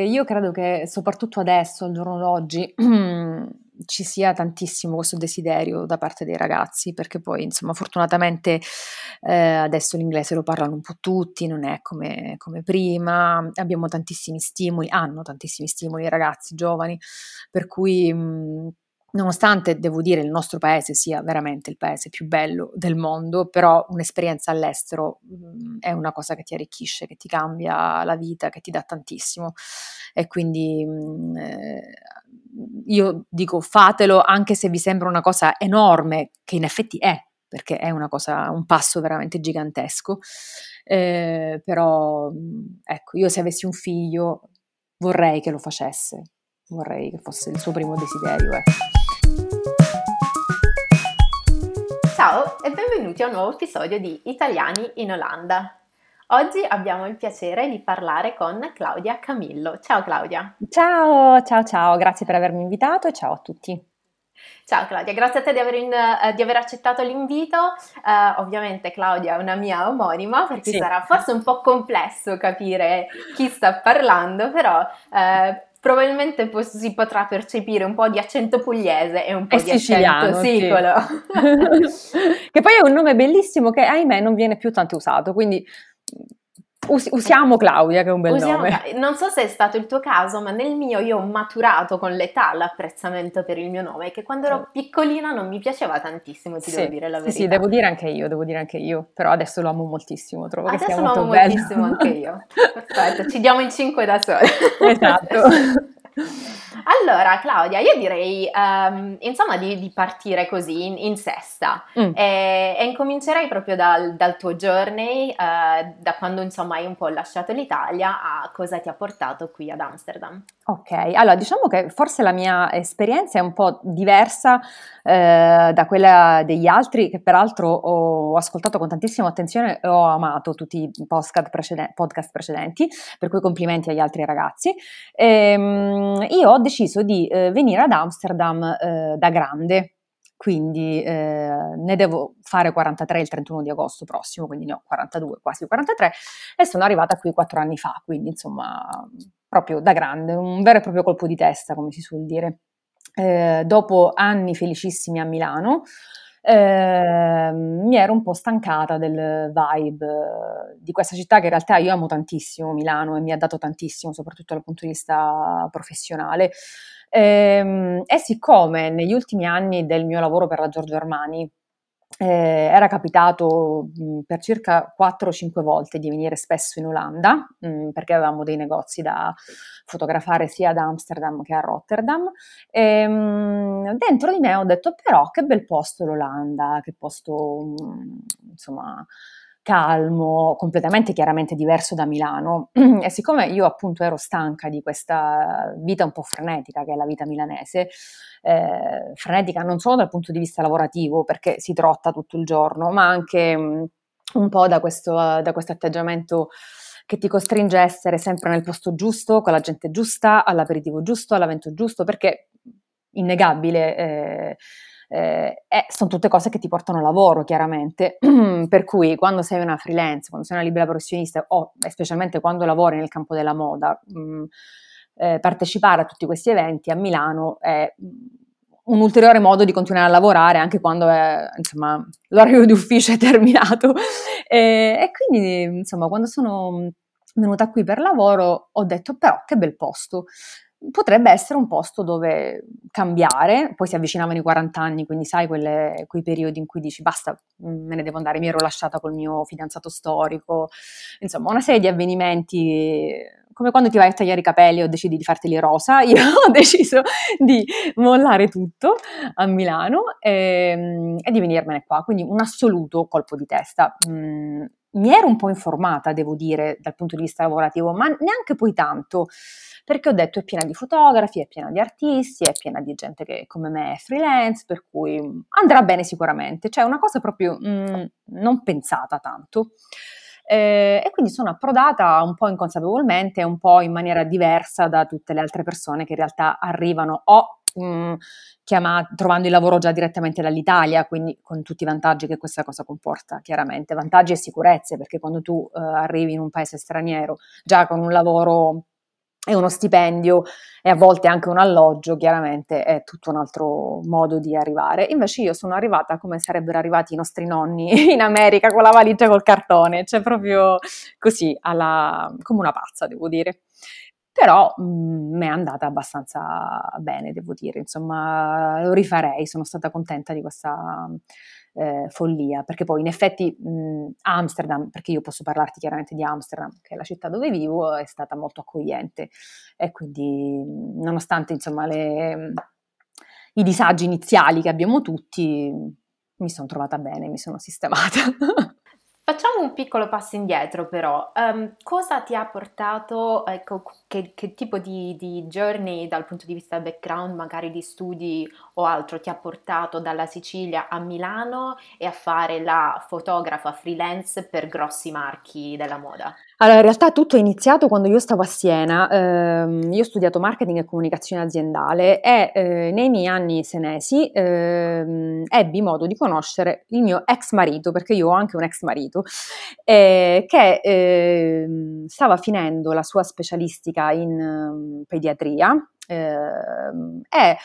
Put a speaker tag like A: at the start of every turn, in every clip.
A: io credo che soprattutto adesso, al giorno d'oggi, ci sia tantissimo questo desiderio da parte dei ragazzi, perché poi insomma fortunatamente eh, adesso l'inglese lo parlano un po' tutti, non è come, come, prima, abbiamo tantissimi stimoli, hanno tantissimi stimoli i ragazzi giovani, per cui... Mh, Nonostante, devo dire, il nostro paese sia veramente il paese più bello del mondo, però un'esperienza all'estero mh, è una cosa che ti arricchisce, che ti cambia la vita, che ti dà tantissimo. E quindi mh, eh, io dico fatelo anche se vi sembra una cosa enorme, che in effetti è, perché è una cosa, un passo veramente gigantesco. Eh, però, ecco, io se avessi un figlio vorrei che lo facesse, vorrei che fosse il suo primo desiderio. Ecco.
B: Ciao e benvenuti a un nuovo episodio di Italiani in Olanda. Oggi abbiamo il piacere di parlare con Claudia Camillo. Ciao Claudia.
A: Ciao, ciao, ciao, grazie per avermi invitato e ciao a tutti.
B: Ciao Claudia, grazie a te di aver, in, uh, di aver accettato l'invito. Uh, ovviamente Claudia è una mia omonima, perché sì. sarà forse un po' complesso capire chi sta parlando, però uh, probabilmente po- si potrà percepire un po' di accento pugliese e un po' è di accento sicolo.
A: Sì. che poi è un nome bellissimo che ahimè non viene più tanto usato, quindi Us- usiamo Claudia, che è un bel usiamo, nome.
B: Non so se è stato il tuo caso, ma nel mio io ho maturato con l'età l'apprezzamento per il mio nome, che quando ero piccolina non mi piaceva tantissimo, ti sì, devo dire la verità.
A: Sì, sì, devo dire anche io, devo dire anche io, però adesso lo amo moltissimo, trovo
B: adesso
A: che sia
B: molto
A: bello.
B: Adesso lo amo moltissimo anche io. Perfetto, ci diamo in cinque da sole.
A: Esatto.
B: Allora, Claudia, io direi um, insomma di, di, partire così in, in sesta mm. e, e, incomincerei proprio dal, dal tuo journey, uh, da quando insomma hai un po' lasciato l'Italia a cosa ti ha portato qui ad Amsterdam.
A: Ok, allora diciamo che forse la mia esperienza è un po' diversa eh, da quella degli altri, che peraltro ho ascoltato con tantissima attenzione e ho amato tutti i podcast, preceden- podcast precedenti, per cui complimenti agli altri ragazzi. Ehm, io ho deciso di eh, venire ad Amsterdam eh, da grande, quindi eh, ne devo fare 43 il 31 di agosto prossimo, quindi ne ho 42, quasi 43, e sono arrivata qui quattro anni fa, quindi insomma proprio da grande, un vero e proprio colpo di testa, come si suol dire. Eh, dopo anni felicissimi a Milano, eh, mi ero un po' stancata del vibe eh, di questa città che in realtà io amo tantissimo, Milano, e mi ha dato tantissimo, soprattutto dal punto di vista professionale. Eh, e siccome negli ultimi anni del mio lavoro per la Giorgio Armani eh, era capitato mh, per circa 4-5 volte di venire spesso in Olanda, mh, perché avevamo dei negozi da fotografare sia ad Amsterdam che a Rotterdam. E, mh, dentro di me ho detto però che bel posto l'Olanda, che posto insomma calmo, completamente chiaramente diverso da Milano. E siccome io appunto ero stanca di questa vita un po' frenetica che è la vita milanese, eh, frenetica non solo dal punto di vista lavorativo, perché si trotta tutto il giorno, ma anche mh, un po' da questo, da questo atteggiamento che ti costringe a essere sempre nel posto giusto, con la gente giusta, all'aperitivo giusto, all'evento giusto, perché innegabile. Eh, eh, eh, sono tutte cose che ti portano lavoro, chiaramente. per cui quando sei una freelance, quando sei una libera professionista o specialmente quando lavori nel campo della moda, mh, mm, eh, partecipare a tutti questi eventi a Milano è mm, un ulteriore modo di continuare a lavorare anche quando è, insomma, l'orario di ufficio è terminato. e, e quindi, insomma, quando sono venuta qui per lavoro ho detto però che bel posto potrebbe essere un posto dove cambiare, poi si avvicinavano i 40 anni, quindi sai quelle, quei periodi in cui dici basta, me ne devo andare, mi ero lasciata col mio fidanzato storico, insomma una serie di avvenimenti come quando ti vai a tagliare i capelli o decidi di farteli rosa, io ho deciso di mollare tutto a Milano e, ehm, e di venirmene qua, quindi un assoluto colpo di testa. Mm, mi ero un po' informata, devo dire, dal punto di vista lavorativo, ma neanche poi tanto perché ho detto è piena di fotografi, è piena di artisti, è piena di gente che come me è freelance, per cui andrà bene sicuramente, cioè una cosa proprio mm, non pensata tanto. Eh, e quindi sono approdata un po' inconsapevolmente, un po' in maniera diversa da tutte le altre persone che in realtà arrivano o mh, mm, trovando il lavoro già direttamente dall'Italia, quindi con tutti i vantaggi che questa cosa comporta, chiaramente, vantaggi e sicurezze, perché quando tu eh, arrivi in un paese straniero già con un lavoro e uno stipendio e a volte anche un alloggio, chiaramente è tutto un altro modo di arrivare. Invece io sono arrivata come sarebbero arrivati i nostri nonni in America con la valigia col cartone, cioè proprio così, alla, come una pazza, devo dire. Però mi è andata abbastanza bene, devo dire, insomma, lo rifarei, sono stata contenta di questa eh, follia, perché poi in effetti mh, Amsterdam, perché io posso parlarti chiaramente di Amsterdam, che è la città dove vivo, è stata molto accogliente. E quindi nonostante insomma le, i disagi iniziali che abbiamo tutti, mi sono trovata bene, mi sono sistemata.
B: Facciamo un piccolo passo indietro però, um, cosa ti ha portato, ecco, che, che tipo di, di, journey dal punto di vista background, magari di studi o altro, ti ha portato dalla Sicilia a Milano e a fare la fotografa freelance per grossi marchi della moda?
A: Allora, in realtà tutto è iniziato quando io stavo a Siena, ehm, io ho studiato marketing e comunicazione aziendale e eh, nei miei anni senesi ehm, ebbi modo di conoscere il mio ex marito, perché io ho anche un ex marito, eh, che eh, stava finendo la sua specialistica in um, pediatria ehm, e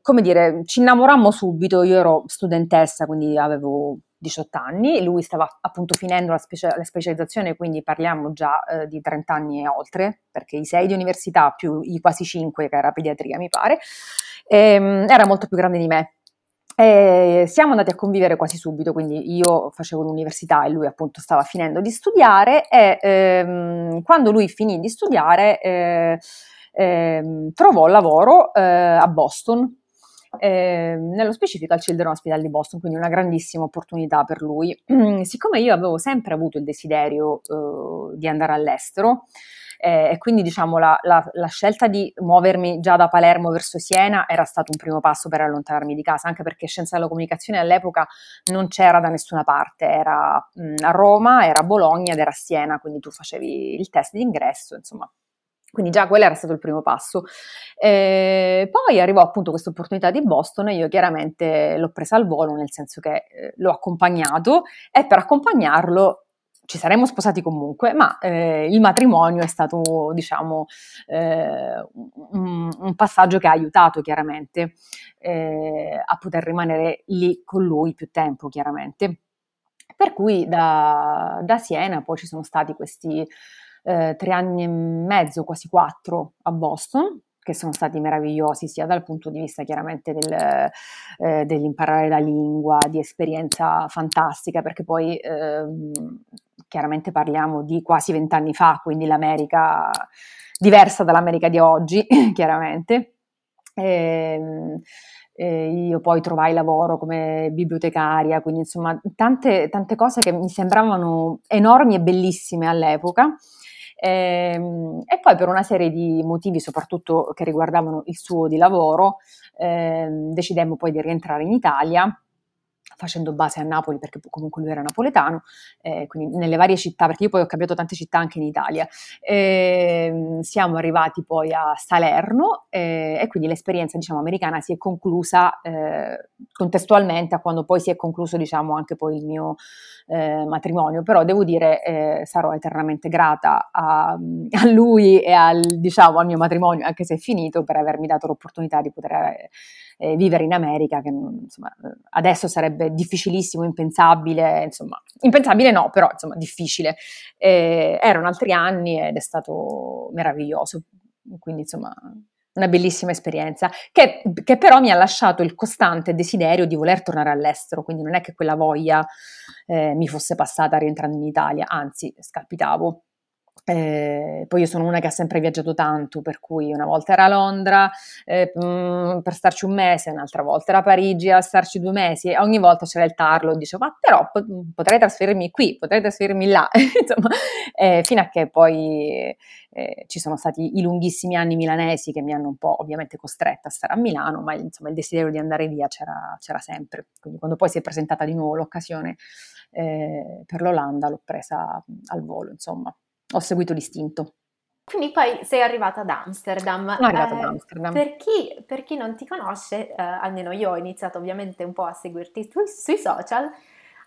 A: come dire, ci innamorammo subito, io ero studentessa, quindi avevo 18 anni, lui stava appunto finendo la, specia- la specializzazione, quindi parliamo già eh, di 30 anni e oltre, perché i 6 di università più i quasi 5 che era pediatria mi pare, ehm, era molto più grande di me. E siamo andati a convivere quasi subito, quindi io facevo l'università e lui appunto stava finendo di studiare e ehm, quando lui finì di studiare eh, eh, trovò lavoro eh, a Boston eh, nello specifico al Children Hospital di Boston, quindi una grandissima opportunità per lui. Siccome io avevo sempre avuto il desiderio eh, di andare all'estero, eh, e quindi diciamo la, la, la, scelta di muovermi già da Palermo verso Siena era stato un primo passo per allontanarmi di casa, anche perché scienza della comunicazione all'epoca non c'era da nessuna parte, era mh, a Roma, era a Bologna ed era a Siena, quindi tu facevi il test d'ingresso, insomma quindi già quello era stato il primo passo. Eh, poi arrivò appunto questa opportunità di Boston e io chiaramente l'ho presa al volo, nel senso che eh, l'ho accompagnato e per accompagnarlo ci saremmo sposati comunque, ma eh, il matrimonio è stato, diciamo, eh, un, un, passaggio che ha aiutato chiaramente eh, a poter rimanere lì con lui più tempo, chiaramente. Per cui da, da Siena poi ci sono stati questi eh, tre anni e mezzo, quasi quattro a Boston, che sono stati meravigliosi sia dal punto di vista chiaramente del, eh, dell'imparare la lingua, di esperienza fantastica, perché poi eh, chiaramente parliamo di quasi vent'anni fa, quindi l'America diversa dall'America di oggi, chiaramente. E, ehm, e io poi trovai lavoro come bibliotecaria, quindi insomma tante, tante cose che mi sembravano enormi e bellissime all'epoca ehm, e poi per una serie di motivi, soprattutto che riguardavano il suo di lavoro, eh, decidemmo poi di rientrare in Italia facendo base a Napoli perché comunque lui era napoletano, eh, quindi nelle varie città, perché io poi ho cambiato tante città anche in Italia. Eh, siamo arrivati poi a Salerno eh, e quindi l'esperienza diciamo americana si è conclusa eh, contestualmente a quando poi si è concluso diciamo anche poi il mio eh, matrimonio, però devo dire eh, sarò eternamente grata a, a lui e al, diciamo, al mio matrimonio, anche se è finito, per avermi dato l'opportunità di poter eh, vivere in America, che insomma, adesso sarebbe difficilissimo, impensabile, insomma, impensabile no, però insomma difficile. Eh, erano altri anni ed è stato meraviglioso, quindi insomma una bellissima esperienza, che, che, però mi ha lasciato il costante desiderio di voler tornare all'estero, quindi non è che quella voglia eh, mi fosse passata rientrando in Italia, anzi scalpitavo. Eh, poi io sono una che ha sempre viaggiato tanto, per cui una volta era a Londra eh, mh, mm, per starci un mese, un'altra volta era a Parigi a starci due mesi e ogni volta c'era il tarlo dicevo ma però po- potrei trasferirmi qui, potrei trasferirmi là, insomma, eh, fino a che poi eh, ci sono stati i lunghissimi anni milanesi che mi hanno un po' ovviamente costretta a stare a Milano, ma insomma il desiderio di andare via c'era, c'era sempre, quindi quando poi si è presentata di nuovo l'occasione eh, per l'Olanda l'ho presa al volo, insomma ho seguito l'istinto.
B: Quindi poi sei arrivata ad Amsterdam.
A: Sono arrivata eh, ad Amsterdam.
B: Per chi, per chi, non ti conosce, eh, almeno io ho iniziato ovviamente un po' a seguirti tu, sui social,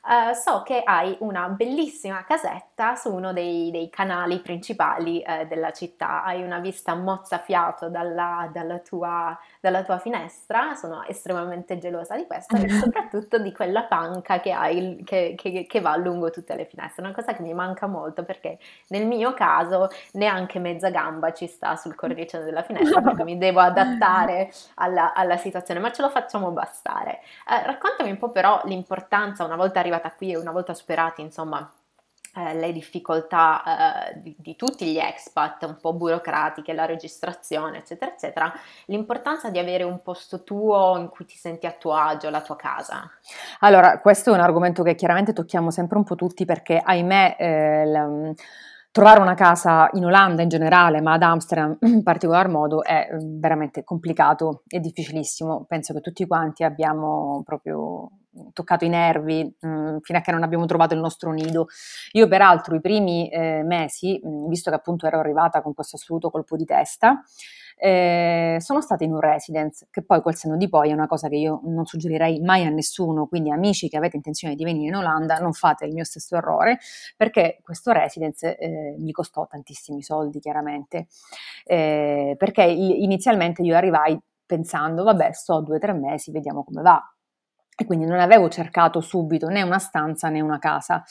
B: Uh, so che hai una bellissima casetta su uno dei, dei canali principali uh, della città, hai una vista mozzafiato dalla, dalla, tua, dalla, tua, finestra, sono estremamente gelosa di questo e soprattutto di quella panca che hai che, che, che, va lungo tutte le finestre, una cosa che mi manca molto perché nel mio caso neanche mezza gamba ci sta sul cornicione della finestra perché mi devo adattare alla, alla situazione, ma ce lo facciamo bastare. Uh, raccontami un po' però l'importanza una volta arrivata qui una volta superati, insomma, eh, le difficoltà eh, di, di, tutti gli expat, un po' burocratiche, la registrazione, eccetera, eccetera, l'importanza di avere un posto tuo in cui ti senti a tuo agio, la tua casa.
A: Allora, questo è un argomento che chiaramente tocchiamo sempre un po' tutti perché, ahimè, eh, la, trovare una casa in Olanda in generale, ma ad Amsterdam in particolar modo, è mm, veramente complicato e difficilissimo. Penso che tutti quanti abbiamo proprio toccato i nervi mh, mm, fino a che non abbiamo trovato il nostro nido. Io peraltro i primi eh, mesi, mh, mm, visto che appunto ero arrivata con questo assoluto colpo di testa, eh, sono stata in un residence, che poi col senno di poi è una cosa che io non suggerirei mai a nessuno, quindi amici che avete intenzione di venire in Olanda non fate il mio stesso errore, perché questo residence eh, mi costò tantissimi soldi chiaramente, eh, perché inizialmente io arrivai pensando, vabbè, sto due o tre mesi, vediamo come va e quindi non avevo cercato subito né una stanza né una casa,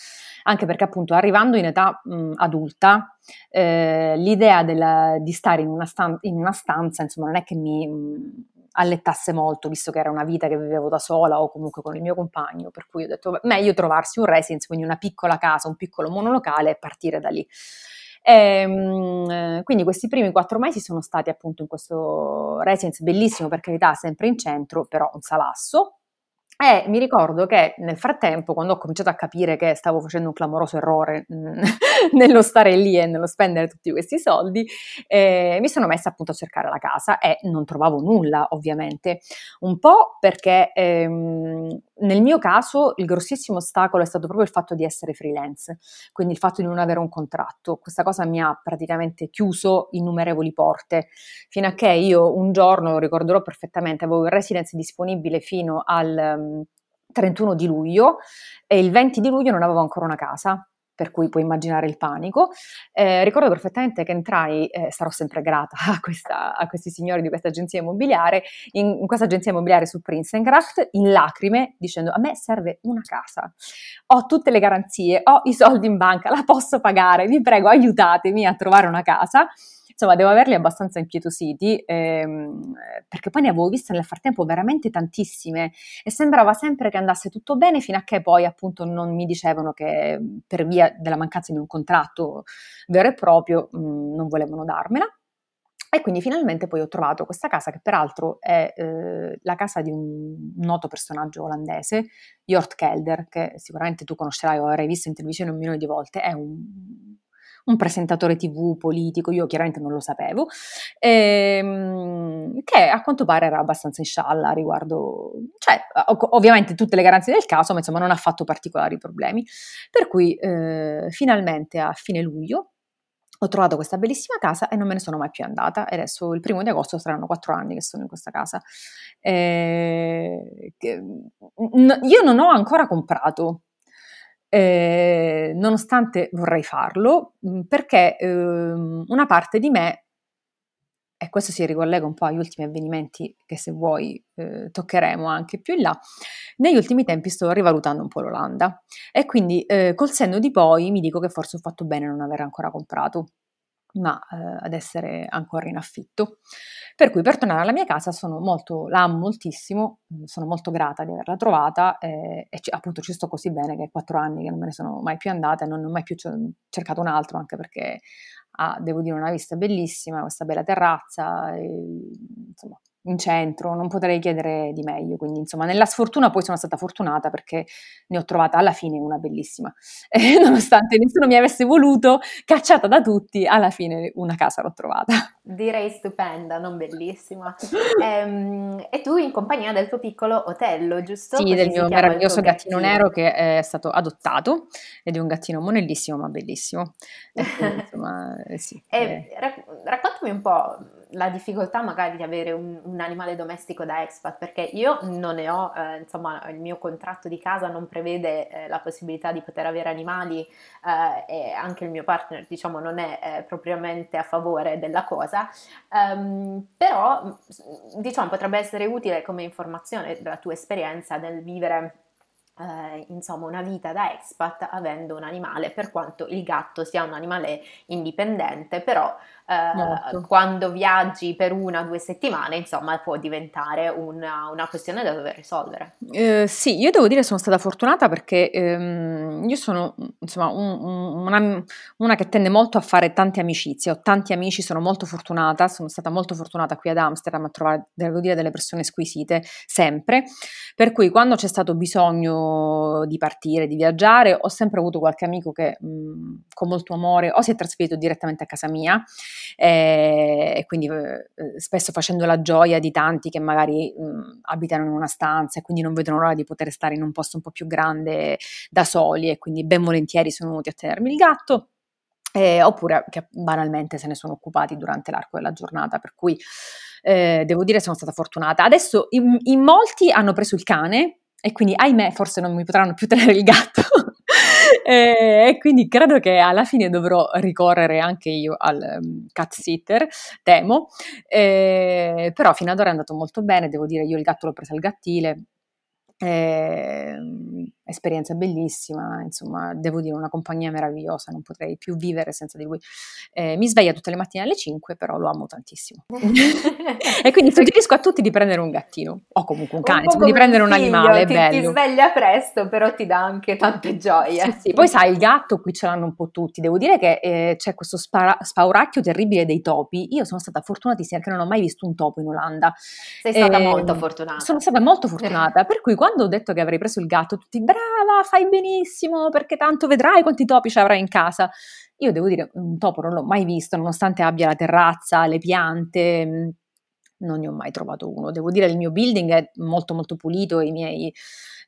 A: anche perché appunto arrivando in età mh, adulta eh, l'idea della, di stare in una, stan- in una, stanza insomma non è che mi mh, allettasse molto, visto che era una vita che vivevo da sola o comunque con il mio compagno, per cui ho detto meglio trovarsi un residence, quindi una piccola casa, un piccolo monolocale e partire da lì. E, ehm, quindi questi primi quattro mesi sono stati appunto in questo residence bellissimo per carità, sempre in centro, però un salasso, e mi ricordo che nel frattempo, quando ho cominciato a capire che stavo facendo un clamoroso errore mh, nello stare lì e nello spendere tutti questi soldi, eh, mi sono messa appunto a cercare la casa e non trovavo nulla, ovviamente. Un po' perché ehm, nel mio caso il grossissimo ostacolo è stato proprio il fatto di essere freelance, quindi il fatto di non avere un contratto. Questa cosa mi ha praticamente chiuso innumerevoli porte, fino a che io un giorno, lo ricorderò perfettamente, avevo il residence disponibile fino al 31 di luglio e il 20 di luglio non avevo ancora una casa per cui puoi immaginare il panico. Eh, ricordo perfettamente che entrai, eh, sarò sempre grata a, questa, a, questi signori di questa agenzia immobiliare, in, in questa agenzia immobiliare su Prinsengracht, in lacrime, dicendo a me serve una casa, ho tutte le garanzie, ho i soldi in banca, la posso pagare, vi prego aiutatemi a trovare una casa insomma devo averli abbastanza impietositi ehm, perché poi ne avevo viste nel frattempo veramente tantissime e sembrava sempre che andasse tutto bene fino a che poi appunto non mi dicevano che per via della mancanza di un contratto vero e proprio mh, non volevano darmela. E quindi finalmente poi ho trovato questa casa che peraltro è eh, la casa di un noto personaggio olandese, Jort Kelder, che sicuramente tu conoscerai o avrai visto in televisione un milione di volte, è un un presentatore tv politico, io chiaramente non lo sapevo, ehm, che a quanto pare era abbastanza in scialla riguardo, cioè ovviamente tutte le garanzie del caso, ma insomma non ha fatto particolari problemi. Per cui eh, finalmente a fine luglio ho trovato questa bellissima casa e non me ne sono mai più andata. E adesso il primo di agosto saranno quattro anni che sono in questa casa. Eh, che, n- io non ho ancora comprato eh, nonostante vorrei farlo, mm, perché eh, una parte di me, e questo si ricollega un po' agli ultimi avvenimenti che se vuoi eh, toccheremo anche più in là, negli ultimi tempi sto rivalutando un po' l'Olanda. E quindi eh, col senno di poi mi dico che forse ho fatto bene non aver ancora comprato ma eh, ad essere ancora in affitto. Per cui per tornare alla mia casa sono molto, la amo moltissimo, mm, sono molto grata di averla trovata eh, e c- appunto ci sto così bene che quattro anni che non me ne sono mai più andata e non ho mai più cercato un altro, anche perché ha, devo dire, una vista bellissima, questa bella terrazza, e, insomma, in centro, non potrei chiedere di meglio. Quindi, insomma, nella sfortuna poi sono stata fortunata perché ne ho trovata alla fine una bellissima. E, nonostante nessuno mi avesse voluto, cacciata da tutti, alla fine una casa l'ho trovata.
B: Direi stupenda, non bellissima. e, ehm, e, tu in compagnia del tuo piccolo Otello, giusto?
A: Sì, Così del mio meraviglioso gattino. gattino nero che è stato adottato ed è un gattino monellissimo ma bellissimo. E, insomma,
B: sì, e, raccontami un po' la difficoltà magari di avere un, un, animale domestico da expat, perché io non ne ho, eh, insomma, il mio contratto di casa non prevede eh, la possibilità di poter avere animali eh, e anche il mio partner, diciamo, non è eh, propriamente a favore della cosa, um, però, diciamo, potrebbe essere utile come informazione della tua esperienza nel vivere eh, insomma una vita da expat avendo un animale, per quanto il gatto sia un animale indipendente, però eh, quando viaggi per una o due settimane, insomma, può diventare una, una questione da dover risolvere.
A: Eh, sì, io devo dire che sono stata fortunata perché ehm, io sono insomma un, un, una, una, che tende molto a fare tante amicizie, ho tanti amici, sono molto fortunata, sono stata molto fortunata qui ad Amsterdam a trovare, devo dire, delle persone squisite sempre, per cui quando c'è stato bisogno di partire, di viaggiare, ho sempre avuto qualche amico che mh, con molto amore o si è trasferito direttamente a casa mia e quindi eh, spesso facendo la gioia di tanti che magari mh, abitano in una stanza e quindi non vedono l'ora di poter stare in un posto un po' più grande da soli e quindi ben volentieri sono venuti a tenermi il gatto. Eh, oppure che banalmente se ne sono occupati durante l'arco della giornata, per cui eh, devo dire sono stata fortunata. Adesso in, in molti hanno preso il cane e quindi ahimè forse non mi potranno più tenere il gatto e, e, quindi credo che alla fine dovrò ricorrere anche io al um, cat sitter, temo, e, però fino ad ora è andato molto bene, devo dire io il gatto l'ho preso al gattile, e, esperienza bellissima, insomma, devo dire una compagnia meravigliosa, non potrei più vivere senza di lui. Eh, mi sveglia tutte le mattine alle 5, però lo amo tantissimo. e quindi suggerisco a tutti di prendere un gattino, o comunque un cane, un di prendere un, animale,
B: ti,
A: bello.
B: Ti sveglia presto, però ti dà anche tante gioie.
A: Sì, sì. Poi sai, il gatto qui ce l'hanno un po' tutti, devo dire che eh, c'è questo spara- spauracchio terribile dei topi, io sono stata fortunatissima perché non ho mai visto un topo in Olanda.
B: Sei stata eh, molto fortunata.
A: Sono stata molto fortunata, per cui quando ho detto che avrei preso il gatto, tutti brava, fai benissimo, perché tanto vedrai quanti topi ci avrai in casa. Io devo dire, un topo non l'ho mai visto, nonostante abbia la terrazza, le piante, mm, non ne ho mai trovato uno. Devo dire, il mio building è molto molto pulito, i miei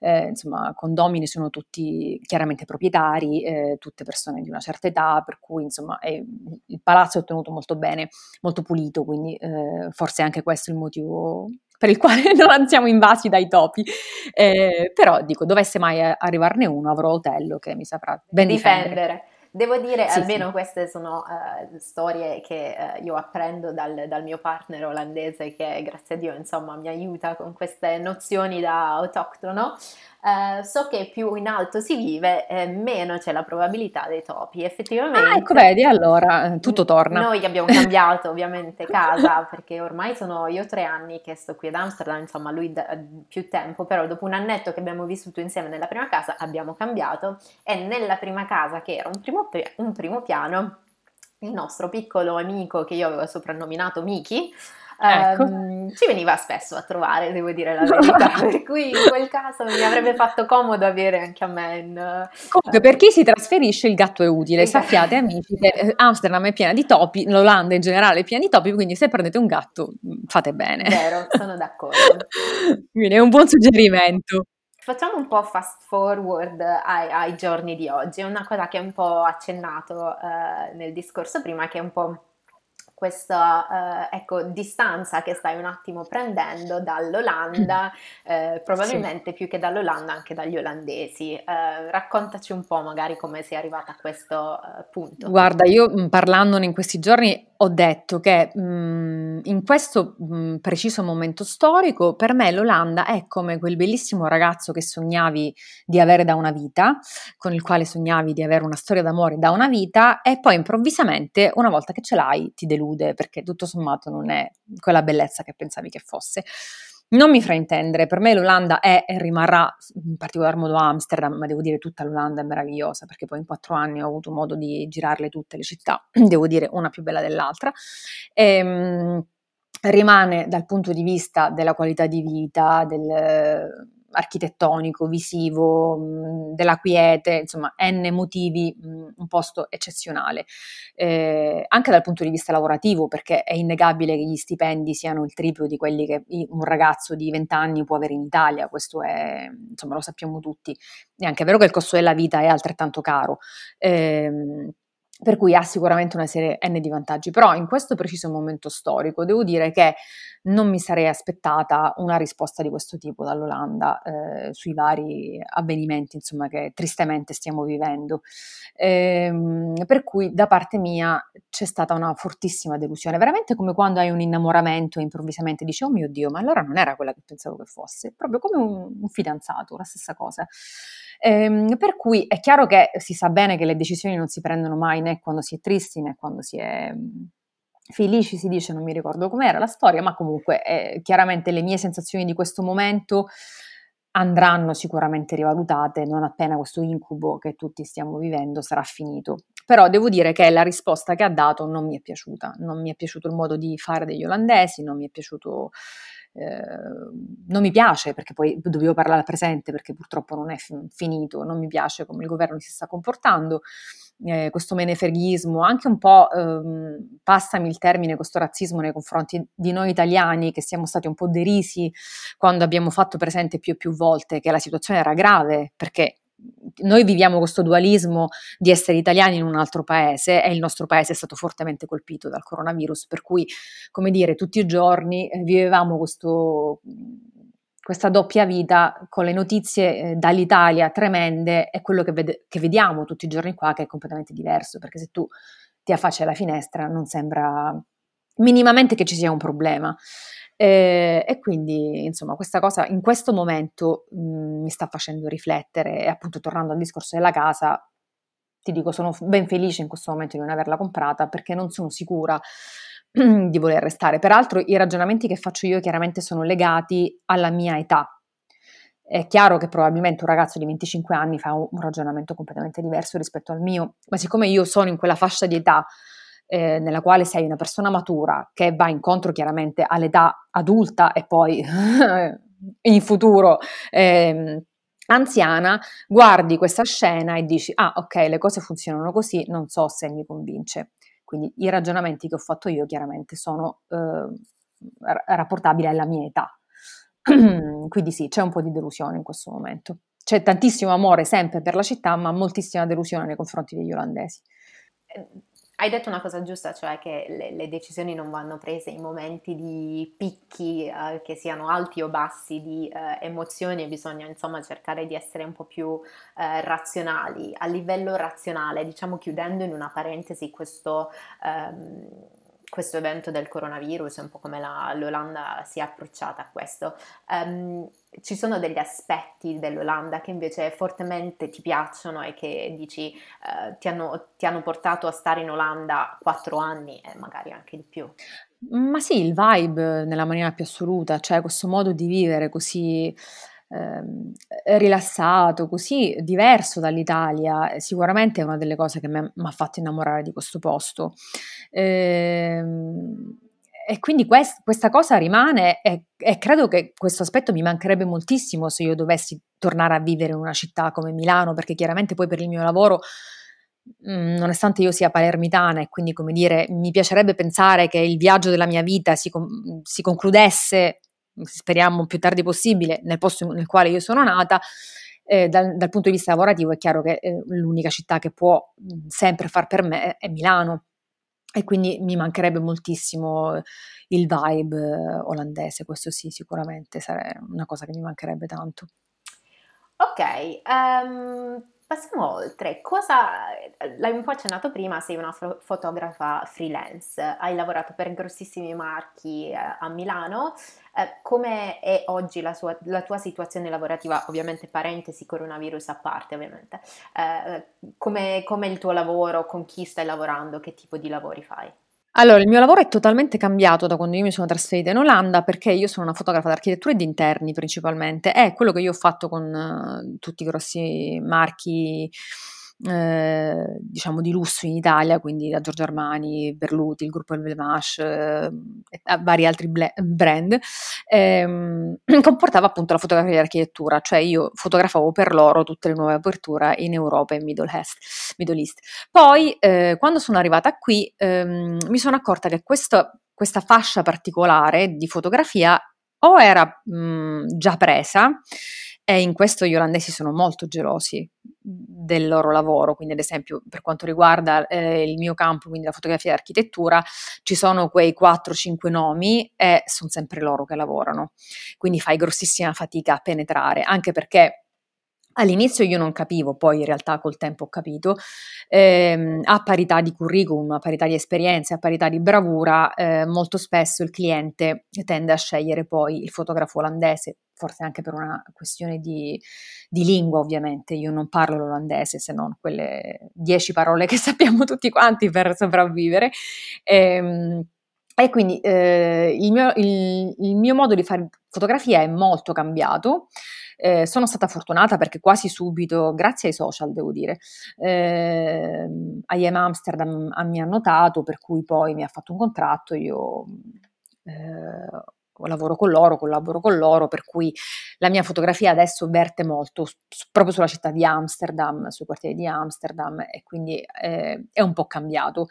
A: eh, insomma, condomini sono tutti chiaramente proprietari, eh, tutte persone di una certa età, per cui insomma è, il palazzo è tenuto molto bene, molto pulito, quindi eh, forse anche questo è il motivo per il quale non siamo invasi dai topi. Eh, però dico, dovesse mai arrivarne uno, avrò Otello che mi saprà ben difendere. difendere.
B: Devo dire, sì, almeno sì. queste sono uh, storie che uh, io apprendo dal, dal, mio partner olandese che grazie a Dio insomma mi aiuta con queste nozioni da autoctono. Uh, so che più in alto si vive, eh, meno c'è la probabilità dei topi. Effettivamente.
A: Ah, ecco, vedi, allora tutto torna.
B: Noi abbiamo cambiato ovviamente casa perché ormai sono io tre anni che sto qui ad Amsterdam, insomma, lui da, più tempo, però dopo un annetto che abbiamo vissuto insieme nella prima casa abbiamo cambiato e nella prima casa, che era un primo, un primo piano, il nostro piccolo amico che io avevo soprannominato Miki Ecco. Um, ci veniva spesso a trovare, devo dire la verità, per cui in quel caso mi avrebbe fatto comodo avere anche a me. In,
A: Comunque, per chi si trasferisce, il gatto è utile. Sappiate, amici, che eh, Amsterdam è piena di topi, l'Olanda in generale è piena di topi, quindi se prendete un gatto, mm, fate bene.
B: Vero, sono d'accordo.
A: quindi è un buon suggerimento.
B: Facciamo un po' fast forward ai, ai giorni di oggi, è una cosa che è un po' accennato eh, nel discorso prima, che è un po' questa eh, ecco, distanza che stai un attimo prendendo dall'Olanda, eh, probabilmente sì. più che dall'Olanda anche dagli olandesi. Eh, raccontaci un po' magari come sei arrivata a questo eh, punto.
A: Guarda, io mm, parlandone in questi giorni ho detto che mh, mm, in questo mh, mm, preciso momento storico per me l'Olanda è come quel bellissimo ragazzo che sognavi di avere da una vita, con il quale sognavi di avere una storia d'amore da una vita e poi improvvisamente una volta che ce l'hai ti delude perché tutto sommato non è quella bellezza che pensavi che fosse. Non mi fraintendere, per me l'Olanda è e rimarrà, in particolar modo Amsterdam, ma devo dire tutta l'Olanda è meravigliosa perché poi in quattro anni ho avuto modo di girarle tutte le città, devo dire una più bella dell'altra. Ehm, rimane dal punto di vista della qualità di vita, del, architettonico, visivo, mh, della quiete, insomma, n motivi, mh, un posto eccezionale. Eh, anche dal punto di vista lavorativo, perché è innegabile che gli stipendi siano il triplo di quelli che un ragazzo di 20 anni può avere in Italia, questo è, insomma, lo sappiamo tutti. È anche vero che il costo della vita è altrettanto caro. Eh, per cui ha sicuramente una serie N di vantaggi, però in questo preciso momento storico devo dire che non mi sarei aspettata una risposta di questo tipo dall'Olanda eh, sui vari avvenimenti insomma, che tristemente stiamo vivendo. Ehm, per cui da parte mia c'è stata una fortissima delusione, veramente come quando hai un innamoramento e improvvisamente dici oh mio Dio, ma allora non era quella che pensavo che fosse, proprio come un, un fidanzato, la stessa cosa. Ehm, per cui è chiaro che si sa bene che le decisioni non si prendono mai né quando si è tristi né quando si è felici, si dice, non mi ricordo com'era la storia, ma comunque eh, chiaramente le mie sensazioni di questo momento andranno sicuramente rivalutate non appena questo incubo che tutti stiamo vivendo sarà finito. Però devo dire che la risposta che ha dato non mi è piaciuta, non mi è piaciuto il modo di fare degli olandesi, non mi è piaciuto non mi piace perché poi dovevo parlare al presente perché purtroppo non è finito, non mi piace come il governo si sta comportando, eh, questo menefreghismo, anche un po', ehm, passami il termine, questo razzismo nei confronti di noi italiani che siamo stati un po' derisi quando abbiamo fatto presente più e più volte che la situazione era grave perché noi viviamo questo dualismo di essere italiani in un altro paese e il nostro paese è stato fortemente colpito dal coronavirus, per cui, come dire, tutti i giorni eh, vivevamo questo, questa doppia vita con le notizie eh, dall'Italia tremende e quello che, vede, che, vediamo tutti i giorni qua che è completamente diverso, perché se tu ti affacci alla finestra non sembra minimamente che ci sia un problema. Eh, e quindi, insomma, questa cosa in questo momento mh, mhmm, mi sta facendo riflettere e appunto tornando al discorso della casa, ti dico, sono ben felice in questo momento di non averla comprata perché non sono sicura di voler restare. Peraltro i ragionamenti che faccio io chiaramente sono legati alla mia età. È chiaro che probabilmente un ragazzo di 25 anni fa un ragionamento completamente diverso rispetto al mio, ma siccome io sono in quella fascia di età eh, nella quale sei una persona matura che va incontro chiaramente all'età adulta e poi in futuro eh, anziana, guardi questa scena e dici ah ok le cose funzionano così, non so se mi convince. Quindi i ragionamenti che ho fatto io chiaramente sono eh, rapportabili alla mia età. Quindi sì, c'è un po' di delusione in questo momento. C'è tantissimo amore sempre per la città, ma moltissima delusione nei confronti degli olandesi.
B: Hai detto una cosa giusta, cioè che le, le decisioni non vanno prese in momenti di picchi, eh, che siano alti o bassi di eh, emozioni bisogna insomma cercare di essere un po' più eh, razionali. A livello razionale, diciamo chiudendo in una parentesi questo... Ehm, questo evento del coronavirus, un po' come la, l'Olanda si è approcciata a questo. Um, ci sono degli aspetti dell'Olanda che invece fortemente ti piacciono e che dici uh, ti, hanno, ti, hanno, portato a stare in Olanda quattro anni e magari anche di più.
A: Ma sì, il vibe nella maniera più assoluta, cioè questo modo di vivere così Ehm, rilassato, così diverso dall'Italia, sicuramente è una delle cose che mi ha fatto innamorare di questo posto. Ehm, e quindi quest, questa cosa rimane e, e, credo che questo aspetto mi mancherebbe moltissimo se io dovessi tornare a vivere in una città come Milano, perché chiaramente poi per il mio lavoro mm, nonostante io sia palermitana e quindi come dire mi piacerebbe pensare che il viaggio della mia vita si, si concludesse speriamo più tardi possibile, nel posto nel quale io sono nata, eh, dal, dal, punto di vista lavorativo è chiaro che eh, l'unica città che può mh, sempre far per me è Milano e quindi mi mancherebbe moltissimo il vibe eh, olandese, questo sì, sicuramente sarebbe una cosa che mi mancherebbe tanto.
B: Ok, um, Passiamo oltre, cosa, l'hai un po' accennato prima, sei una fo- fotografa freelance, hai lavorato per grossissimi marchi eh, a Milano, eh, come è oggi la, sua, la, tua situazione lavorativa, ovviamente parentesi coronavirus a parte ovviamente, eh, come è il tuo lavoro, con chi stai lavorando, che tipo di lavori fai?
A: Allora, il mio lavoro è totalmente cambiato da quando io mi sono trasferita in Olanda perché io sono una fotografa d'architettura e di interni principalmente. È quello che io ho fatto con uh, tutti i grossi marchi eh, diciamo di lusso in Italia, quindi da Giorgio Armani, Berluti, il gruppo Elvemash eh, e vari altri ble- brand, ehm, comportava appunto la fotografia di architettura, cioè io fotografavo per loro tutte le nuove aperture in Europa e Middle East. Middle East. Poi eh, quando sono arrivata qui ehm, mi sono accorta che questo, questa fascia particolare di fotografia o era mh, già presa e in questo gli olandesi sono molto gelosi del loro lavoro, quindi ad esempio per quanto riguarda eh, il mio campo, quindi la fotografia e l'architettura, ci sono quei 4-5 nomi e sono sempre loro che lavorano, quindi fai grossissima fatica a penetrare, anche perché All'inizio io non capivo, poi in realtà col tempo ho capito, ehm, a parità di curriculum, a parità di esperienze, a parità di bravura, eh, molto spesso il cliente tende a scegliere poi il fotografo olandese, forse anche per una questione di, di lingua ovviamente, io non parlo l'olandese se non quelle dieci parole che sappiamo tutti quanti per sopravvivere. Ehm, e quindi eh, il, mio, il, il, mio, modo di fare fotografia è molto cambiato. Eh, sono stata fortunata perché quasi subito, grazie ai social devo dire, eh, IM Amsterdam mi ha notato, per cui poi mi ha fatto un contratto, io eh, lavoro con loro, collaboro con loro, per cui la mia fotografia adesso verte molto su, proprio sulla città di Amsterdam, sui quartieri di Amsterdam e quindi eh, è un po' cambiato.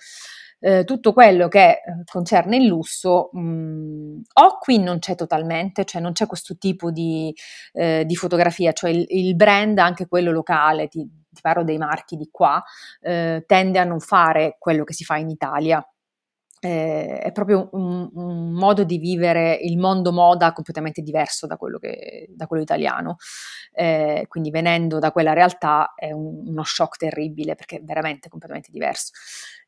A: Eh, tutto quello che eh, concerne il lusso, mh, mm, o qui non c'è totalmente, cioè non c'è questo tipo di, eh, di fotografia, cioè il, il, brand, anche quello locale, ti, ti parlo dei marchi di qua, eh, tende a non fare quello che si fa in Italia eh, è proprio un, un, modo di vivere il mondo moda completamente diverso da quello, che, da quello italiano. Eh, quindi venendo da quella realtà è un, uno shock terribile perché è veramente completamente diverso.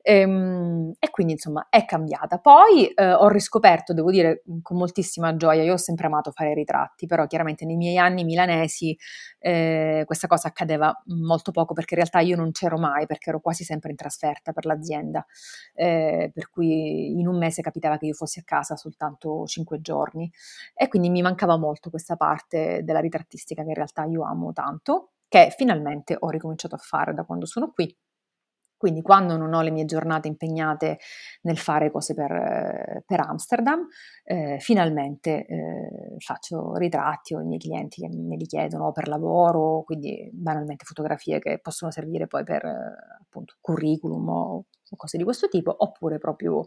A: E, ehm, e quindi insomma è cambiata. Poi eh, ho riscoperto, devo dire con moltissima gioia, io ho sempre amato fare ritratti, però chiaramente nei miei anni milanesi eh, questa cosa accadeva molto poco perché in realtà io non c'ero mai perché ero quasi sempre in trasferta per l'azienda, eh, per cui in un mese capitava che io fossi a casa soltanto cinque giorni. E quindi mi mancava molto questa parte della ritrattistica che in realtà io amo tanto, che finalmente ho ricominciato a fare da quando sono qui quindi quando non ho le mie giornate impegnate nel fare cose per, per Amsterdam, eh, finalmente eh, faccio ritratti o i miei clienti che me li chiedono per lavoro, quindi banalmente fotografie che possono servire poi per appunto curriculum o cose di questo tipo, oppure proprio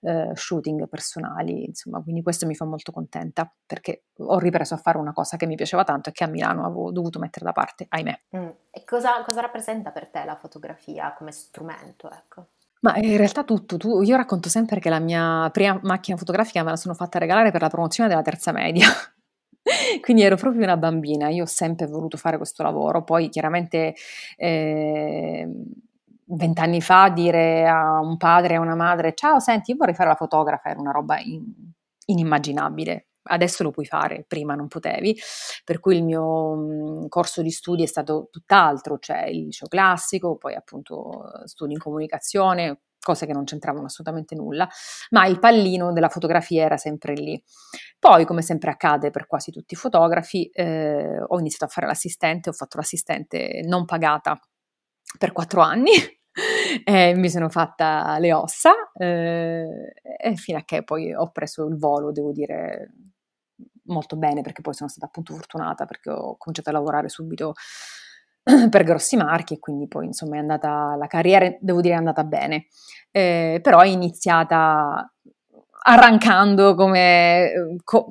A: eh, shooting personali, insomma, quindi questo mi fa molto contenta perché ho ripreso a fare una cosa che mi piaceva tanto e che a Milano avevo dovuto mettere da parte, ahimè.
B: Mm. E cosa, cosa rappresenta per te la fotografia come strumento, ecco?
A: Ma in realtà tutto, tu, io racconto sempre che la mia prima macchina fotografica me la sono fatta regalare per la promozione della terza media. Quindi ero proprio una bambina, io ho sempre voluto fare questo lavoro, poi chiaramente eh, vent'anni fa dire a un padre e a una madre ciao senti io vorrei fare la fotografa era una roba in, inimmaginabile. Adesso lo puoi fare, prima non potevi, per cui il mio mh, corso di studi è stato tutt'altro, cioè il liceo classico, poi appunto studi in comunicazione, cose che non c'entravano assolutamente nulla, ma il pallino della fotografia era sempre lì. Poi, come sempre accade per quasi tutti i fotografi, eh, ho iniziato a fare l'assistente, ho fatto l'assistente non pagata per quattro anni, eh, mi sono fatta le ossa eh, e fino a che poi ho preso il volo, devo dire molto bene perché poi sono stata appunto fortunata perché ho cominciato a lavorare subito per grossi marchi e quindi poi insomma è andata la carriera devo dire è andata bene. Eh, però è iniziata arrancando come co-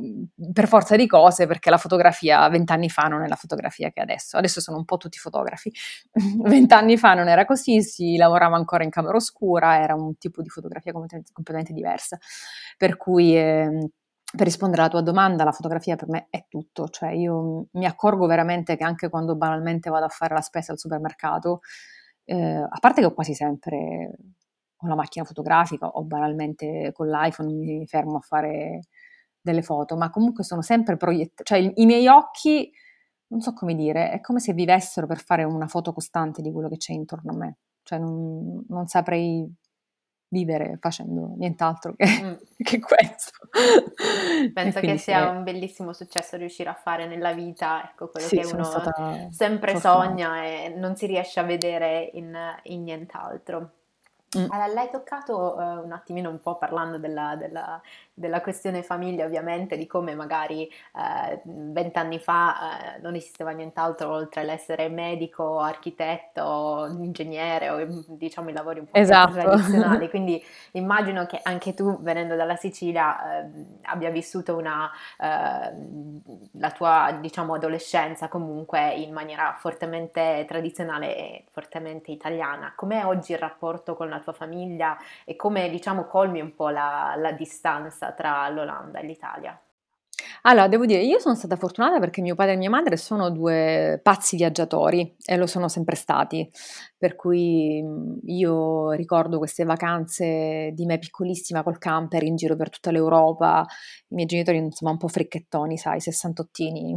A: per forza di cose perché la fotografia vent'anni fa non è la fotografia che è adesso. Adesso sono un po' tutti fotografi. Vent'anni fa non era così, si lavorava ancora in camera oscura, era un tipo di fotografia completamente, completamente diversa. Per cui eh, per rispondere alla tua domanda, la fotografia per me è tutto, cioè io mi accorgo veramente che anche quando banalmente vado a fare la spesa al supermercato, eh, a parte che ho quasi sempre con la macchina fotografica o banalmente con l'iPhone mi fermo a fare delle foto, ma comunque sono sempre proiettati, cioè i, miei occhi, non so come dire, è come se vivessero per fare una foto costante di quello che c'è intorno a me, cioè non, non saprei vivere facendo nient'altro che, mm. che questo.
B: Penso che sia un bellissimo successo riuscire a fare nella vita, ecco, quello sì, che uno sempre fortunata. sogna e non si riesce a vedere in, in nient'altro. Mm. L'hai toccato uh, un attimino un po' parlando della, della, della questione famiglia ovviamente, di come magari eh, vent'anni eh, fa eh, non esisteva nient'altro oltre l'essere medico, architetto, ingegnere o diciamo i lavori un po' esatto. più tradizionali, quindi immagino che anche tu venendo dalla Sicilia eh, abbia vissuto una, eh, la tua diciamo adolescenza comunque in maniera fortemente tradizionale e fortemente italiana. Com'è oggi il rapporto con la tua famiglia e come diciamo colmi un po' la, la distanza tra l'Olanda e l'Italia?
A: Allora, devo dire, io sono stata fortunata perché mio padre e mia madre sono due pazzi viaggiatori e lo sono sempre stati, per cui mhmm, io ricordo queste vacanze di me piccolissima col camper in giro per tutta l'Europa, i miei genitori insomma un po' fricchettoni, sai, sessantottini.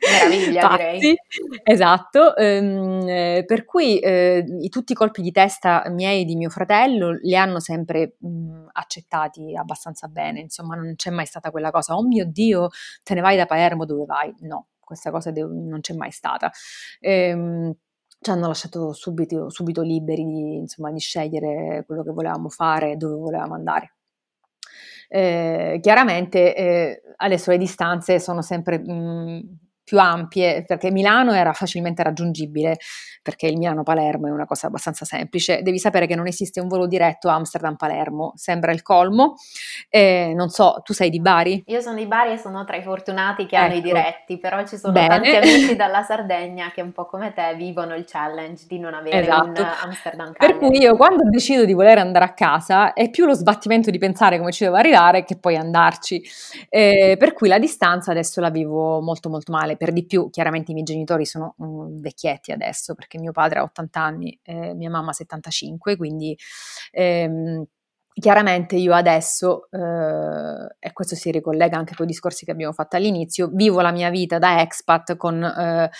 B: Meraviglia, direi.
A: Esatto, ehm, per cui eh, tutti i colpi di testa miei e di mio fratello li hanno sempre mh, mhmm, accettati abbastanza bene, insomma non c'è mai stata quella cosa, oh mio Dio, te ne vai da Palermo, dove vai? No, questa cosa de- non c'è mai stata. Ehm, ci hanno lasciato subito, subito liberi di, insomma, di, scegliere quello che volevamo fare e dove volevamo andare. Eh, chiaramente eh, adesso le distanze sono sempre mh, mm, più ampie, perché Milano era facilmente raggiungibile, perché il Milano-Palermo è una cosa abbastanza semplice. Devi sapere che non esiste un volo diretto Amsterdam-Palermo, sembra il colmo. Eh, non so, tu sei di Bari?
B: Io sono di Bari e sono tra i fortunati che ecco. hanno i ecco. diretti, però ci sono Bene. tanti amici dalla Sardegna che un po' come te vivono il challenge di non avere esatto. un Amsterdam
A: Per cui io quando decido di voler andare a casa è più lo sbattimento di pensare come ci devo arrivare che poi andarci. Eh, per cui la distanza adesso la vivo molto molto male per di più, chiaramente i miei genitori sono um, vecchietti adesso perché mio padre ha 80 anni e mia mamma 75, quindi ehm, chiaramente io adesso, eh, e questo si ricollega anche con i discorsi che abbiamo fatto all'inizio, vivo la mia vita da expat con... Eh,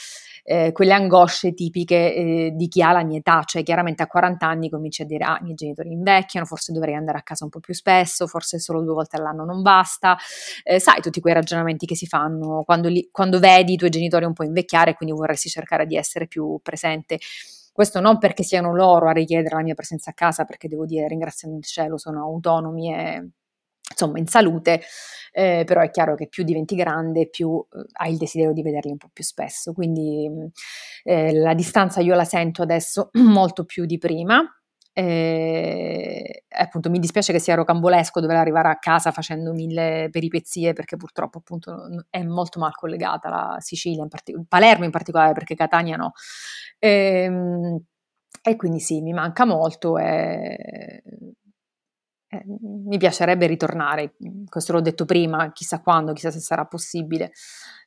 A: eh, quelle angosce tipiche eh, di chi ha la mia età, cioè chiaramente a 40 anni cominci a dire ah, i miei genitori invecchiano, forse dovrei andare a casa un po' più spesso, forse solo due volte all'anno non basta, eh, sai tutti quei ragionamenti che si fanno quando, li, quando vedi i tuoi genitori un po' invecchiare e quindi vorresti cercare di essere più presente. Questo non perché siano loro a richiedere la mia presenza a casa, perché devo dire, ringraziando il cielo, sono autonomi e insomma in salute, eh, però è chiaro che più diventi grande, più eh, hai il desiderio di vederli un po' più spesso. Quindi mm, eh, la distanza io la sento adesso molto più di prima. Eh, appunto mi dispiace che sia rocambolesco dover arrivare a casa facendo mille peripezie perché purtroppo appunto è molto mal collegata la Sicilia, in partic- Palermo in particolare perché Catania no. Ehm, e quindi sì, mi manca molto e eh, mi piacerebbe ritornare, questo l'ho detto prima, chissà quando, chissà se sarà possibile,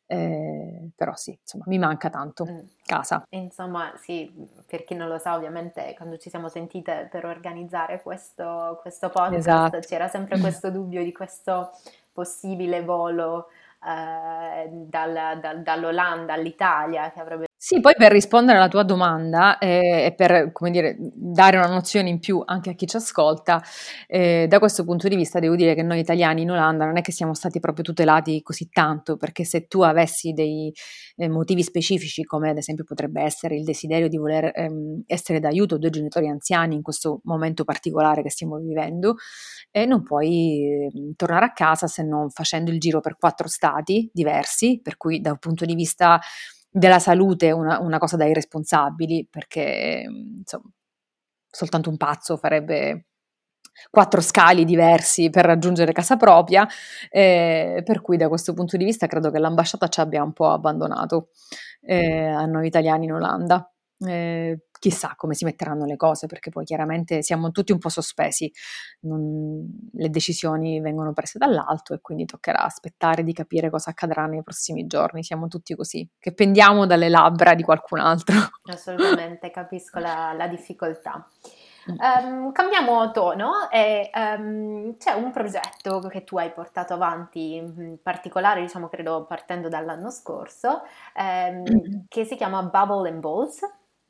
A: eh, però sì, insomma, mi manca tanto mm. casa.
B: Insomma, sì, per chi non lo sa, ovviamente quando ci siamo sentite per organizzare questo, questo podcast esatto. c'era sempre questo dubbio di questo possibile volo eh, dal, dal, dall'Olanda all'Italia che avrebbe
A: sì, poi per rispondere alla tua domanda eh, e per, come dire, dare una nozione in più anche a chi ci ascolta, eh, da questo punto di vista devo dire che noi italiani in Olanda non è che siamo stati proprio tutelati così tanto, perché se tu avessi dei eh, motivi specifici, come ad esempio potrebbe essere il desiderio di voler ehm, essere d'aiuto a due genitori anziani in questo momento particolare che stiamo vivendo, eh, non puoi ehm, tornare a casa se non facendo il giro per quattro stati diversi, per cui da un punto di vista della salute una, una cosa da irresponsabili, perché insomma, soltanto un pazzo farebbe quattro scali diversi per raggiungere casa propria, eh, per cui da questo punto di vista credo che l'ambasciata ci abbia un po' abbandonato eh, a noi italiani in Olanda. Eh, chissà come si metteranno le cose, perché poi chiaramente siamo tutti un po' sospesi, non, le decisioni vengono prese dall'alto e quindi toccherà aspettare di capire cosa accadrà nei prossimi giorni, siamo tutti così, che pendiamo dalle labbra di qualcun altro.
B: Assolutamente, capisco la, la difficoltà. Um, cambiamo tono e um, c'è un progetto che tu hai portato avanti in particolare, diciamo credo partendo dall'anno scorso, um, che si chiama Bubble and Balls.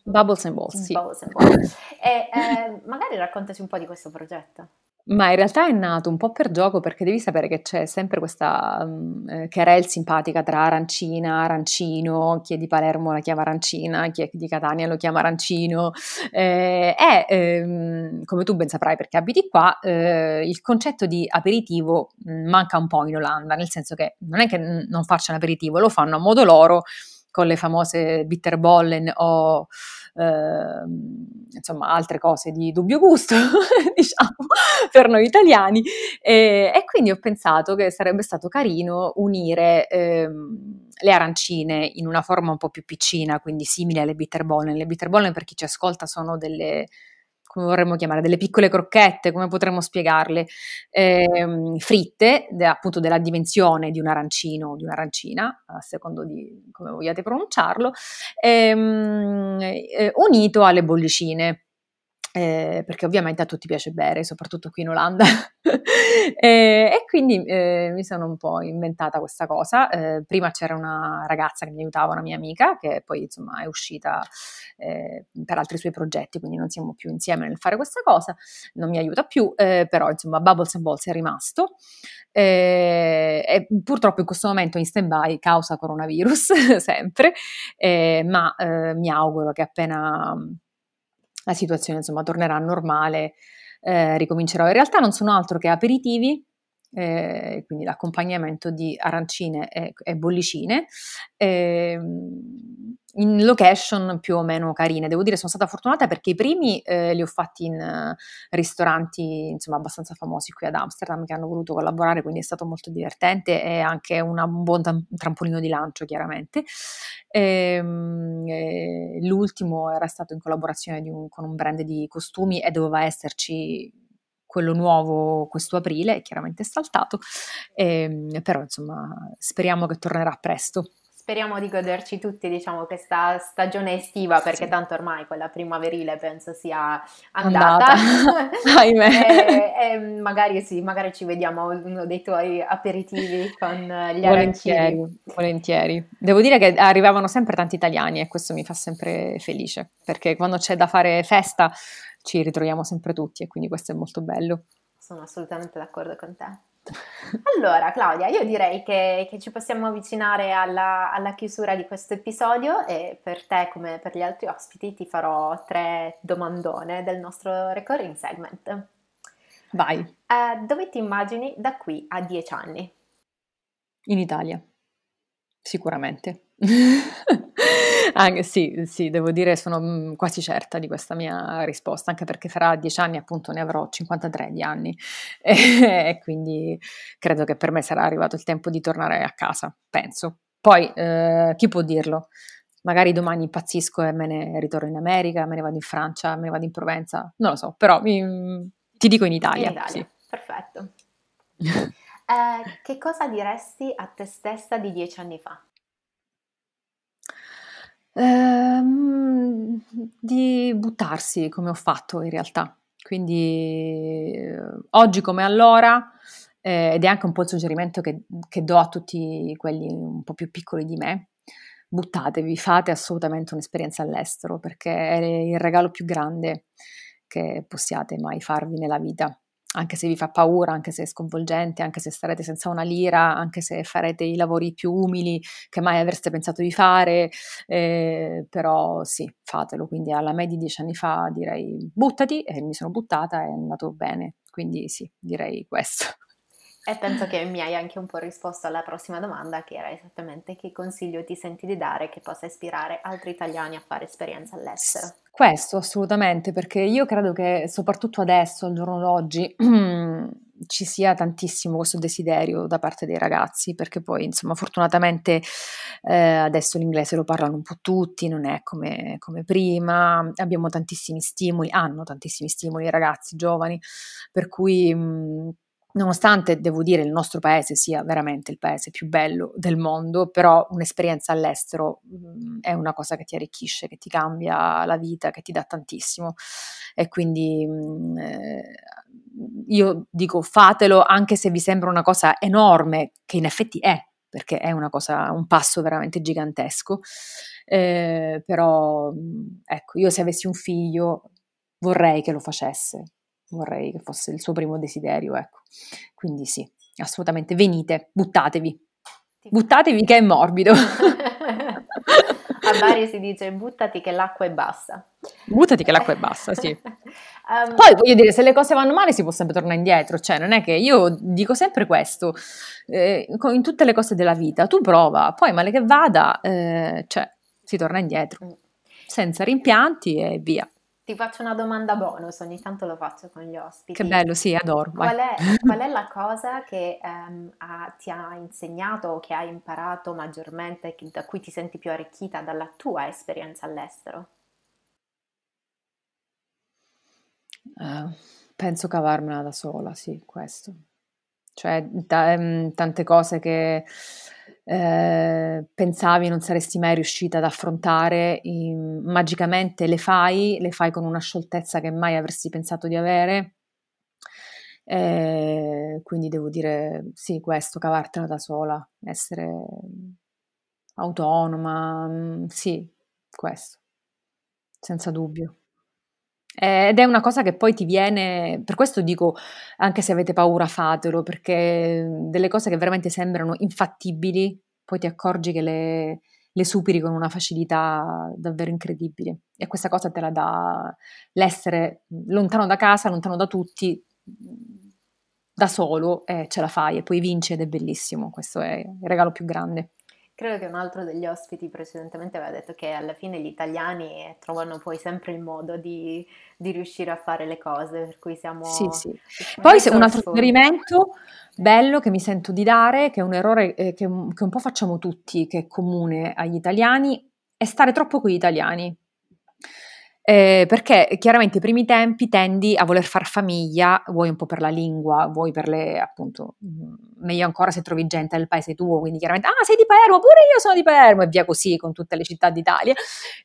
A: Bubbles and Balls, sì.
B: Bubbles and Balls. e eh, magari raccontaci un po' di questo progetto.
A: Ma in realtà è nato un po' per gioco perché devi sapere che c'è sempre questa um, eh, querel simpatica tra arancina, arancino, chi è di Palermo la chiama arancina, chi è di Catania lo chiama arancino. Eh, è, ehm, come tu ben saprai perché abiti qua, eh, il concetto di aperitivo mm, manca un po' in Olanda, nel senso che non è che non facciano aperitivo, lo fanno a modo loro con le famose bitterbollen o eh, insomma altre cose di dubbio gusto, diciamo, per noi italiani. E, e, quindi ho pensato che sarebbe stato carino unire ehm, le arancine in una forma un po' più piccina, quindi simile alle bitterbollen. Le bitterbollen, per chi ci ascolta, sono delle come vorremmo chiamare, delle piccole crocchette, come potremmo spiegarle, eh, fritte, de, appunto della dimensione di un arancino o di un'arancina, a secondo di come vogliate pronunciarlo, ehm, eh, unito alle bollicine eh, perché ovviamente a tutti piace bere, soprattutto qui in Olanda. e, e, quindi eh, mi sono un po' inventata questa cosa. Eh, prima c'era una ragazza che mi aiutava, una mia amica, che poi insomma è uscita eh, per altri suoi progetti, quindi non siamo più insieme nel fare questa cosa, non mi aiuta più, eh, però insomma Bubbles and Balls è rimasto. Eh, e purtroppo in questo momento in stand by causa coronavirus sempre, ma mi auguro che appena la situazione insomma tornerà normale, eh, ricomincerò. In realtà non sono altro che aperitivi, eh, quindi l'accompagnamento di arancine e, e bollicine. Eh, in location più o meno carine. Devo dire, sono stata fortunata perché i primi eh, li ho fatti in uh, ristoranti insomma abbastanza famosi qui ad Amsterdam che hanno voluto collaborare, quindi è stato molto divertente e anche una, un buon tam- trampolino di lancio, chiaramente. Ehm, e l'ultimo era stato in collaborazione un, con un brand di costumi e doveva esserci quello nuovo questo aprile, chiaramente è saltato, ehm, però insomma speriamo che tornerà presto.
B: Speriamo di goderci tutti, diciamo, questa stagione estiva, perché sì. tanto ormai quella primaverile penso sia andata. andata. e, e, magari sì, magari ci vediamo a uno dei tuoi aperitivi con gli
A: volentieri,
B: arancini.
A: Volentieri. Devo dire che arrivavano sempre tanti italiani e questo mi fa sempre felice, perché quando c'è da fare festa ci ritroviamo sempre tutti e quindi questo è molto bello.
B: Sono assolutamente d'accordo con te. Allora, Claudia, io direi che, che ci possiamo avvicinare alla, alla, chiusura di questo episodio e per te, come per gli altri ospiti, ti farò tre domandone del nostro recurring segment.
A: Vai.
B: Uh, dove ti immagini da qui a dieci anni?
A: In Italia, sicuramente. Anche, sì, sì, devo dire sono mm, quasi certa di questa mia risposta, anche perché fra dieci anni appunto ne avrò 53 di anni e, quindi credo che per me sarà arrivato il tempo di tornare a casa, penso. Poi eh, chi può dirlo? Magari domani impazzisco e me ne ritorno in America, me ne vado in Francia, me ne vado in Provenza, non lo so, però mi, ti dico in Italia. In Italia, sì.
B: perfetto. eh, che cosa diresti a te stessa di dieci anni fa?
A: Ehm, di buttarsi come ho fatto in realtà. Quindi eh, oggi come allora, eh, ed è anche un po' il suggerimento che, che do a tutti quelli un po' più piccoli di me, buttatevi, fate assolutamente un'esperienza all'estero perché è il regalo più grande che possiate mai farvi nella vita anche se vi fa paura, anche se è sconvolgente, anche se starete senza una lira, anche se farete i lavori più umili che mai avreste pensato di fare, eh, però sì, fatelo. Quindi alla me di dieci anni fa direi buttati e mi sono buttata e è andato bene, quindi sì, direi questo.
B: E penso che mi hai anche un po' risposto alla prossima domanda, che era esattamente che consiglio ti senti di dare che possa ispirare altri italiani a fare esperienza all'estero.
A: Questo assolutamente, perché io credo che soprattutto adesso, al giorno d'oggi, ci sia tantissimo questo desiderio da parte dei ragazzi, perché poi insomma fortunatamente eh, adesso l'inglese lo parlano un po' tutti, non è come, come prima, abbiamo tantissimi stimoli, hanno tantissimi stimoli i ragazzi giovani, per cui... Mh, Nonostante, devo dire, il nostro paese sia veramente il paese più bello del mondo, però un'esperienza all'estero mh, mhmm, è una cosa che ti arricchisce, che ti cambia la vita, che ti dà tantissimo. E quindi mh, mhmm, eh, io dico fatelo anche se vi sembra una cosa enorme, che in effetti è, perché è una cosa, un passo veramente gigantesco. Eh, però, mhmm, ecco, io se avessi un figlio vorrei che lo facesse vorrei che fosse il suo primo desiderio, ecco. Quindi sì, assolutamente, venite, buttatevi. Buttatevi che è morbido.
B: A Bari si dice buttati che l'acqua è bassa.
A: Buttati che l'acqua è bassa, sì. um, Poi voglio dire, se le cose vanno male si può sempre tornare indietro, cioè non è che io dico sempre questo, eh, in tutte le cose della vita, tu prova, poi male che vada, eh, cioè si torna indietro, mm. senza rimpianti e via.
B: Ti faccio una domanda bonus, ogni tanto lo faccio con gli ospiti.
A: Che bello, sì, adoro.
B: Qual è, qual è, la cosa che um, ha, ti ha insegnato o che hai imparato maggiormente, da cui ti senti più arricchita dalla tua esperienza all'estero?
A: Uh, penso cavarmela da sola, sì, questo. Cioè, t- um, tante cose che eh, pensavi non saresti mai riuscita ad affrontare, in, magicamente le fai, le fai con una scioltezza che mai avresti pensato di avere. Eh, quindi devo dire sì, questo, cavartela da sola, essere autonoma, mm, sì, questo, senza dubbio. Ed è una cosa che poi ti viene, per questo dico, anche se avete paura fatelo, perché delle cose che veramente sembrano infattibili, poi ti accorgi che le, le superi con una facilità davvero incredibile. E questa cosa te la dà l'essere lontano da casa, lontano da tutti, da solo, e ce la fai e poi vinci ed è bellissimo. Questo è il regalo più grande.
B: Credo che un altro degli ospiti precedentemente aveva detto che alla fine gli italiani trovano poi sempre il modo di, di riuscire a fare le cose, per cui siamo...
A: Sì, sì. Poi un altro suggerimento bello che mi sento di dare, che è un errore eh, che, che un po' facciamo tutti, che è comune agli italiani, è stare troppo con gli italiani. Eh, perché chiaramente i primi tempi tendi a voler far famiglia, vuoi un po' per la lingua, vuoi per le, appunto, mm, meglio ancora se trovi gente del paese tuo, quindi chiaramente, ah sei di Palermo, pure io sono di Palermo e via così con tutte le città d'Italia,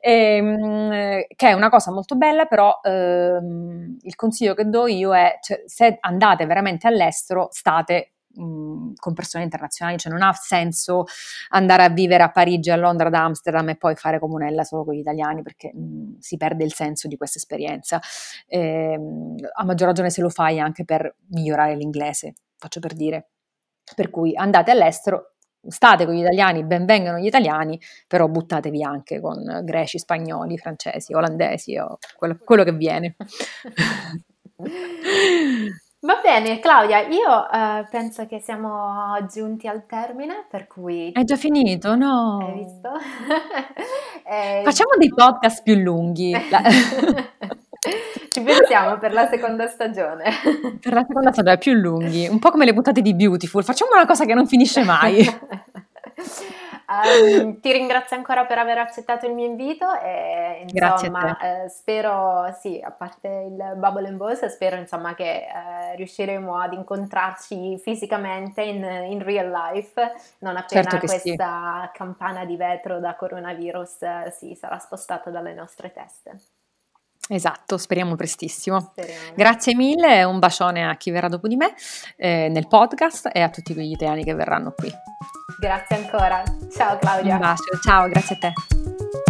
A: eh, che è una cosa molto bella, però ehm, il consiglio che do io è, cioè, se andate veramente all'estero, state con persone internazionali, cioè non ha senso andare a vivere a Parigi, a Londra, ad Amsterdam e poi fare comunella solo con gli italiani perché mh, si perde il senso di questa esperienza. Eh, a maggior ragione se lo fai anche per migliorare l'inglese, faccio per dire. Per cui andate all'estero, state con gli italiani, benvengano gli italiani, però buttatevi anche con greci, spagnoli, francesi, olandesi o quello, quello che viene.
B: Va bene, Claudia, io eh, penso che siamo giunti al termine, per cui...
A: È già finito, no?
B: Hai visto?
A: eh... Facciamo dei podcast più lunghi.
B: Ci pensiamo per la seconda stagione.
A: Per la seconda stagione, più lunghi, un po' come le puntate di Beautiful. Facciamo una cosa che non finisce mai.
B: Um, ti ringrazio ancora per aver accettato il mio invito e insomma eh, spero, sì, a parte il Bubble and Balls, spero insomma che eh, riusciremo ad incontrarci fisicamente in, in real life non appena certo questa sì. campana di vetro da coronavirus eh, sì, sarà spostata dalle nostre teste.
A: Esatto, speriamo prestissimo. Speriamo. Grazie mille un bacione a chi verrà dopo di me eh, nel podcast e a tutti quegli italiani che verranno qui.
B: Grazie ancora. Ciao Claudia.
A: Un bacio, ciao, grazie a te.